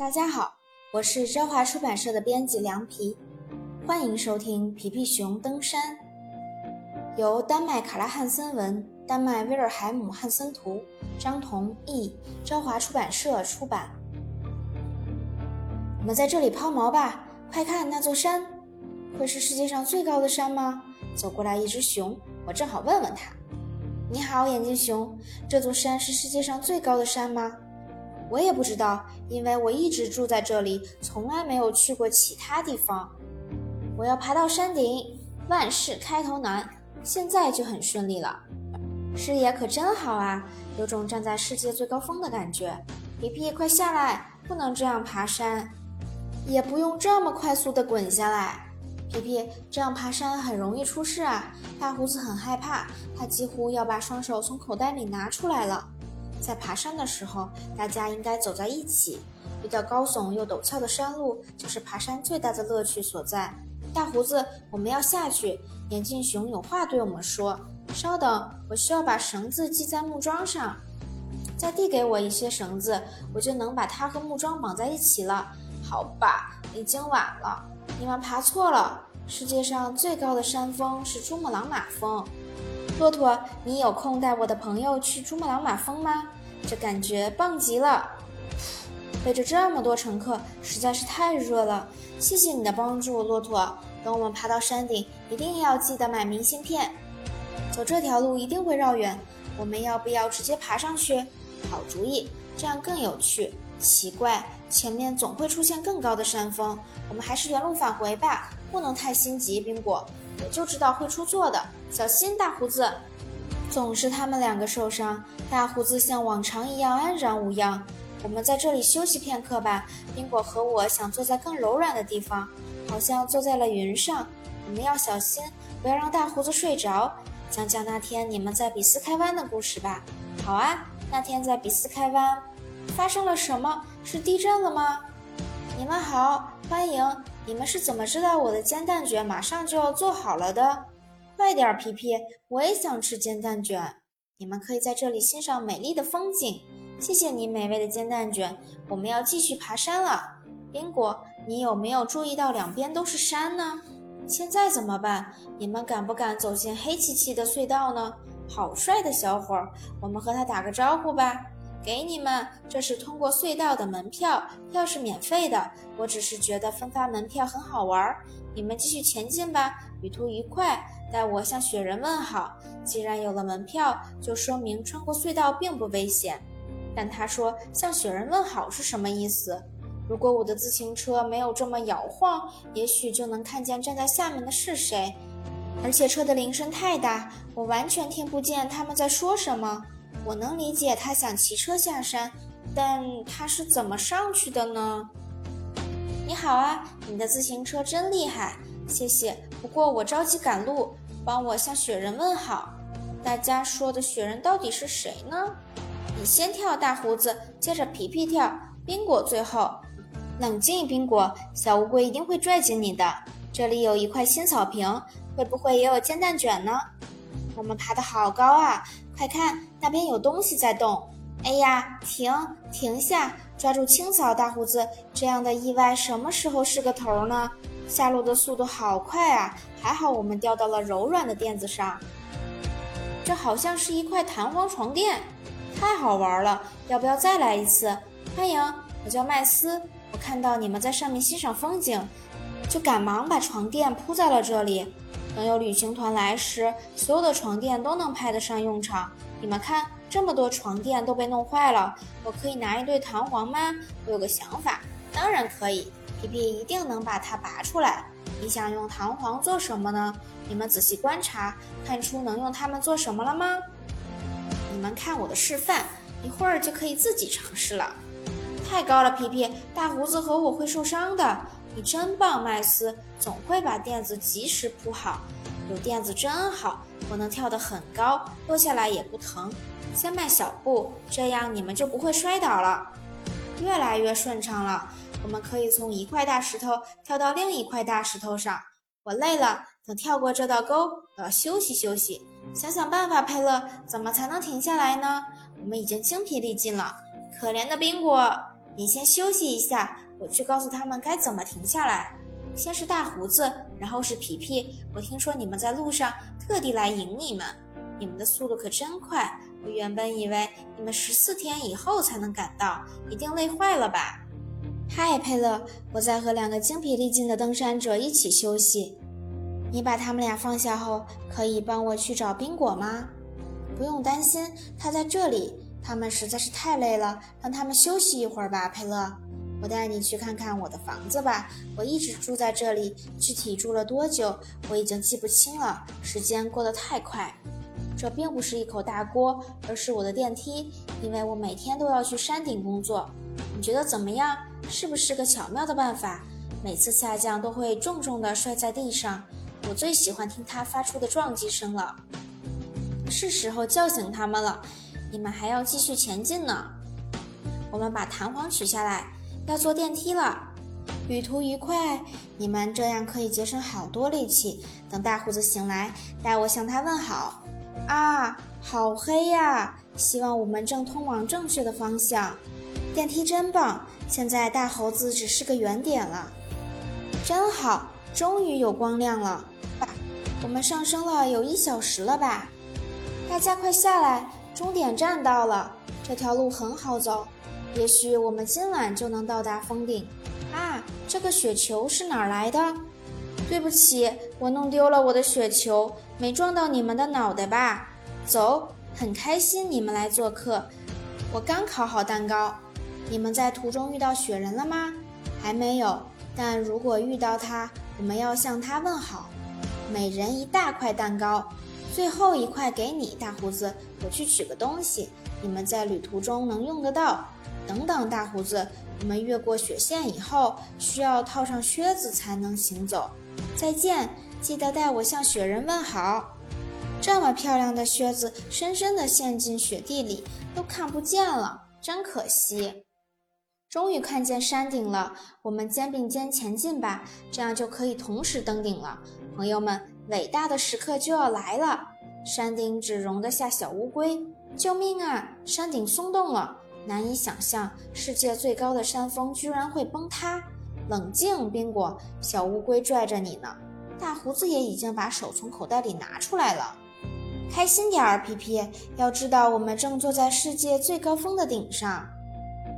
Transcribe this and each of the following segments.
大家好，我是朝华出版社的编辑凉皮，欢迎收听皮皮熊登山，由丹麦卡拉汉森文、丹麦威尔海姆汉森图、张彤译，朝华出版社出版。我们在这里抛锚吧，快看那座山，会是世界上最高的山吗？走过来一只熊，我正好问问他。你好，眼镜熊，这座山是世界上最高的山吗？我也不知道，因为我一直住在这里，从来没有去过其他地方。我要爬到山顶，万事开头难，现在就很顺利了。视野可真好啊，有种站在世界最高峰的感觉。皮皮，快下来，不能这样爬山，也不用这么快速的滚下来。皮皮，这样爬山很容易出事啊！大胡子很害怕，他几乎要把双手从口袋里拿出来了。在爬山的时候，大家应该走在一起。比较高耸又陡峭的山路，就是爬山最大的乐趣所在。大胡子，我们要下去。眼镜熊有话对我们说。稍等，我需要把绳子系在木桩上。再递给我一些绳子，我就能把它和木桩绑在一起了。好吧，已经晚了。你们爬错了。世界上最高的山峰是珠穆朗玛峰。骆驼，你有空带我的朋友去珠穆朗玛峰吗？这感觉棒极了！背着这么多乘客实在是太热了。谢谢你的帮助，骆驼。等我们爬到山顶，一定要记得买明信片。走这条路一定会绕远，我们要不要直接爬上去？好主意，这样更有趣。奇怪，前面总会出现更高的山峰，我们还是原路返回吧，不能太心急。宾果，我就知道会出错的。小心，大胡子！总是他们两个受伤。大胡子像往常一样安然无恙。我们在这里休息片刻吧。宾果和我想坐在更柔软的地方，好像坐在了云上。我们要小心，不要让大胡子睡着。讲讲那天你们在比斯开湾的故事吧。好啊，那天在比斯开湾发生了什么？是地震了吗？你们好，欢迎。你们是怎么知道我的煎蛋卷马上就要做好了的？快点儿，皮皮，我也想吃煎蛋卷。你们可以在这里欣赏美丽的风景。谢谢你美味的煎蛋卷。我们要继续爬山了。宾果，你有没有注意到两边都是山呢？现在怎么办？你们敢不敢走进黑漆漆的隧道呢？好帅的小伙儿，我们和他打个招呼吧。给你们，这是通过隧道的门票，票是免费的。我只是觉得分发门票很好玩。你们继续前进吧，旅途愉快。代我向雪人问好。既然有了门票，就说明穿过隧道并不危险。但他说向雪人问好是什么意思？如果我的自行车没有这么摇晃，也许就能看见站在下面的是谁。而且车的铃声太大，我完全听不见他们在说什么。我能理解他想骑车下山，但他是怎么上去的呢？你好啊，你的自行车真厉害，谢谢。不过我着急赶路，帮我向雪人问好。大家说的雪人到底是谁呢？你先跳，大胡子，接着皮皮跳，宾果最后。冷静，宾果，小乌龟一定会拽紧你的。这里有一块新草坪，会不会也有煎蛋卷呢？我们爬得好高啊！快看，那边有东西在动！哎呀，停，停下，抓住青草，大胡子！这样的意外什么时候是个头呢？下落的速度好快啊！还好我们掉到了柔软的垫子上。这好像是一块弹簧床垫，太好玩了！要不要再来一次？欢迎，我叫麦斯。我看到你们在上面欣赏风景，就赶忙把床垫铺在了这里。等有旅行团来时，所有的床垫都能派得上用场。你们看，这么多床垫都被弄坏了，我可以拿一对弹簧吗？我有个想法，当然可以，皮皮一定能把它拔出来。你想用弹簧做什么呢？你们仔细观察，看出能用它们做什么了吗？你们看我的示范，一会儿就可以自己尝试了。太高了，皮皮，大胡子和我会受伤的。你真棒，麦斯，总会把垫子及时铺好。有垫子真好，我能跳得很高，落下来也不疼。先迈小步，这样你们就不会摔倒了。越来越顺畅了，我们可以从一块大石头跳到另一块大石头上。我累了，等跳过这道沟，我要休息休息。想想办法，佩勒，怎么才能停下来呢？我们已经精疲力尽了。可怜的宾果，你先休息一下，我去告诉他们该怎么停下来。先是大胡子，然后是皮皮。我听说你们在路上特地来迎你们，你们的速度可真快。我原本以为你们十四天以后才能赶到，一定累坏了吧？嗨，佩勒，我在和两个精疲力尽的登山者一起休息。你把他们俩放下后，可以帮我去找冰果吗？不用担心，他在这里。他们实在是太累了，让他们休息一会儿吧，佩勒。我带你去看看我的房子吧。我一直住在这里，具体住了多久，我已经记不清了。时间过得太快。这并不是一口大锅，而是我的电梯，因为我每天都要去山顶工作。你觉得怎么样？是不是个巧妙的办法？每次下降都会重重地摔在地上，我最喜欢听它发出的撞击声了。是时候叫醒他们了。你们还要继续前进呢。我们把弹簧取下来，要坐电梯了。旅途愉快，你们这样可以节省好多力气。等大胡子醒来，带我向他问好。啊，好黑呀！希望我们正通往正确的方向。电梯真棒，现在大猴子只是个圆点了。真好，终于有光亮了。爸，我们上升了有一小时了吧？大家快下来！终点站到了，这条路很好走，也许我们今晚就能到达峰顶。啊，这个雪球是哪儿来的？对不起，我弄丢了我的雪球，没撞到你们的脑袋吧？走，很开心你们来做客。我刚烤好蛋糕。你们在途中遇到雪人了吗？还没有，但如果遇到他，我们要向他问好。每人一大块蛋糕。最后一块给你，大胡子，我去取个东西，你们在旅途中能用得到。等等，大胡子，我们越过雪线以后，需要套上靴子才能行走。再见，记得带我向雪人问好。这么漂亮的靴子，深深地陷进雪地里，都看不见了，真可惜。终于看见山顶了，我们肩并肩前进吧，这样就可以同时登顶了，朋友们。伟大的时刻就要来了，山顶只容得下小乌龟。救命啊！山顶松动了，难以想象，世界最高的山峰居然会崩塌。冷静，宾果，小乌龟拽着你呢。大胡子也已经把手从口袋里拿出来了。开心点儿，皮皮。要知道，我们正坐在世界最高峰的顶上。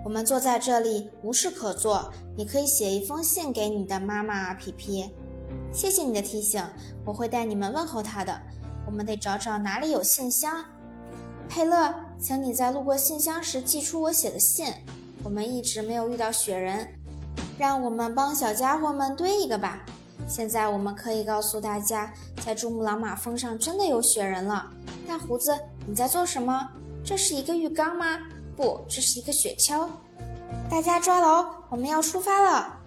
我们坐在这里无事可做，你可以写一封信给你的妈妈，皮皮。谢谢你的提醒，我会带你们问候他的。我们得找找哪里有信箱。佩勒，请你在路过信箱时寄出我写的信。我们一直没有遇到雪人，让我们帮小家伙们堆一个吧。现在我们可以告诉大家，在珠穆朗玛峰上真的有雪人了。大胡子，你在做什么？这是一个浴缸吗？不，这是一个雪橇。大家抓牢，我们要出发了。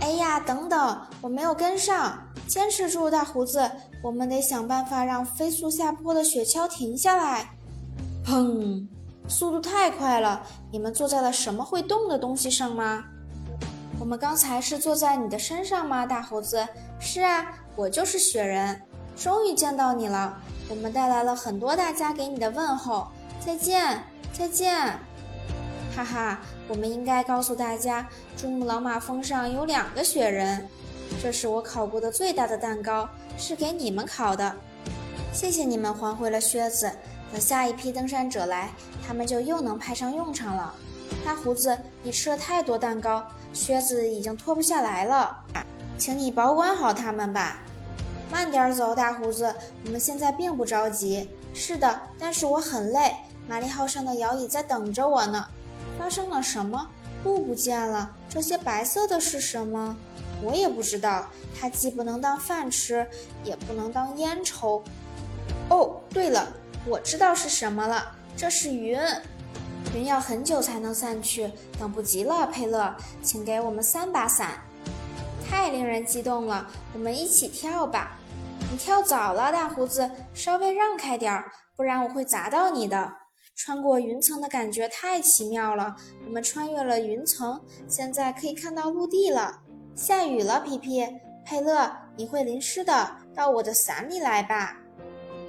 哎呀，等等，我没有跟上，坚持住，大胡子，我们得想办法让飞速下坡的雪橇停下来。砰，速度太快了，你们坐在了什么会动的东西上吗？我们刚才是坐在你的身上吗，大猴子？是啊，我就是雪人，终于见到你了。我们带来了很多大家给你的问候，再见，再见。哈哈，我们应该告诉大家，珠穆朗玛峰上有两个雪人。这是我烤过的最大的蛋糕，是给你们烤的。谢谢你们还回了靴子。等下一批登山者来，他们就又能派上用场了。大胡子，你吃了太多蛋糕，靴子已经脱不下来了，请你保管好它们吧。慢点走，大胡子，我们现在并不着急。是的，但是我很累。玛丽号上的摇椅在等着我呢。发生了什么？路不见了。这些白色的是什么？我也不知道。它既不能当饭吃，也不能当烟抽。哦，对了，我知道是什么了。这是云。云要很久才能散去，等不及了，佩勒，请给我们三把伞。太令人激动了，我们一起跳吧。你跳早了，大胡子，稍微让开点儿，不然我会砸到你的。穿过云层的感觉太奇妙了，我们穿越了云层，现在可以看到陆地了。下雨了，皮皮，佩勒，你会淋湿的，到我的伞里来吧。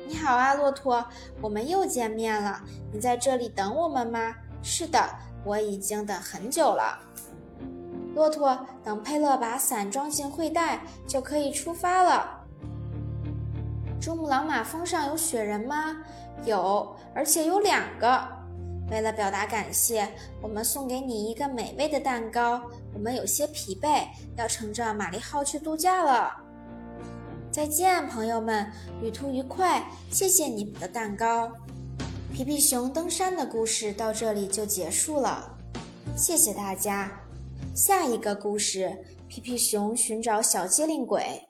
你好啊，骆驼，我们又见面了。你在这里等我们吗？是的，我已经等很久了。骆驼，等佩勒把伞装进会袋，就可以出发了。珠穆朗玛峰上有雪人吗？有，而且有两个。为了表达感谢，我们送给你一个美味的蛋糕。我们有些疲惫，要乘着玛丽号去度假了。再见，朋友们，旅途愉快！谢谢你们的蛋糕。皮皮熊登山的故事到这里就结束了，谢谢大家。下一个故事：皮皮熊寻找小机灵鬼。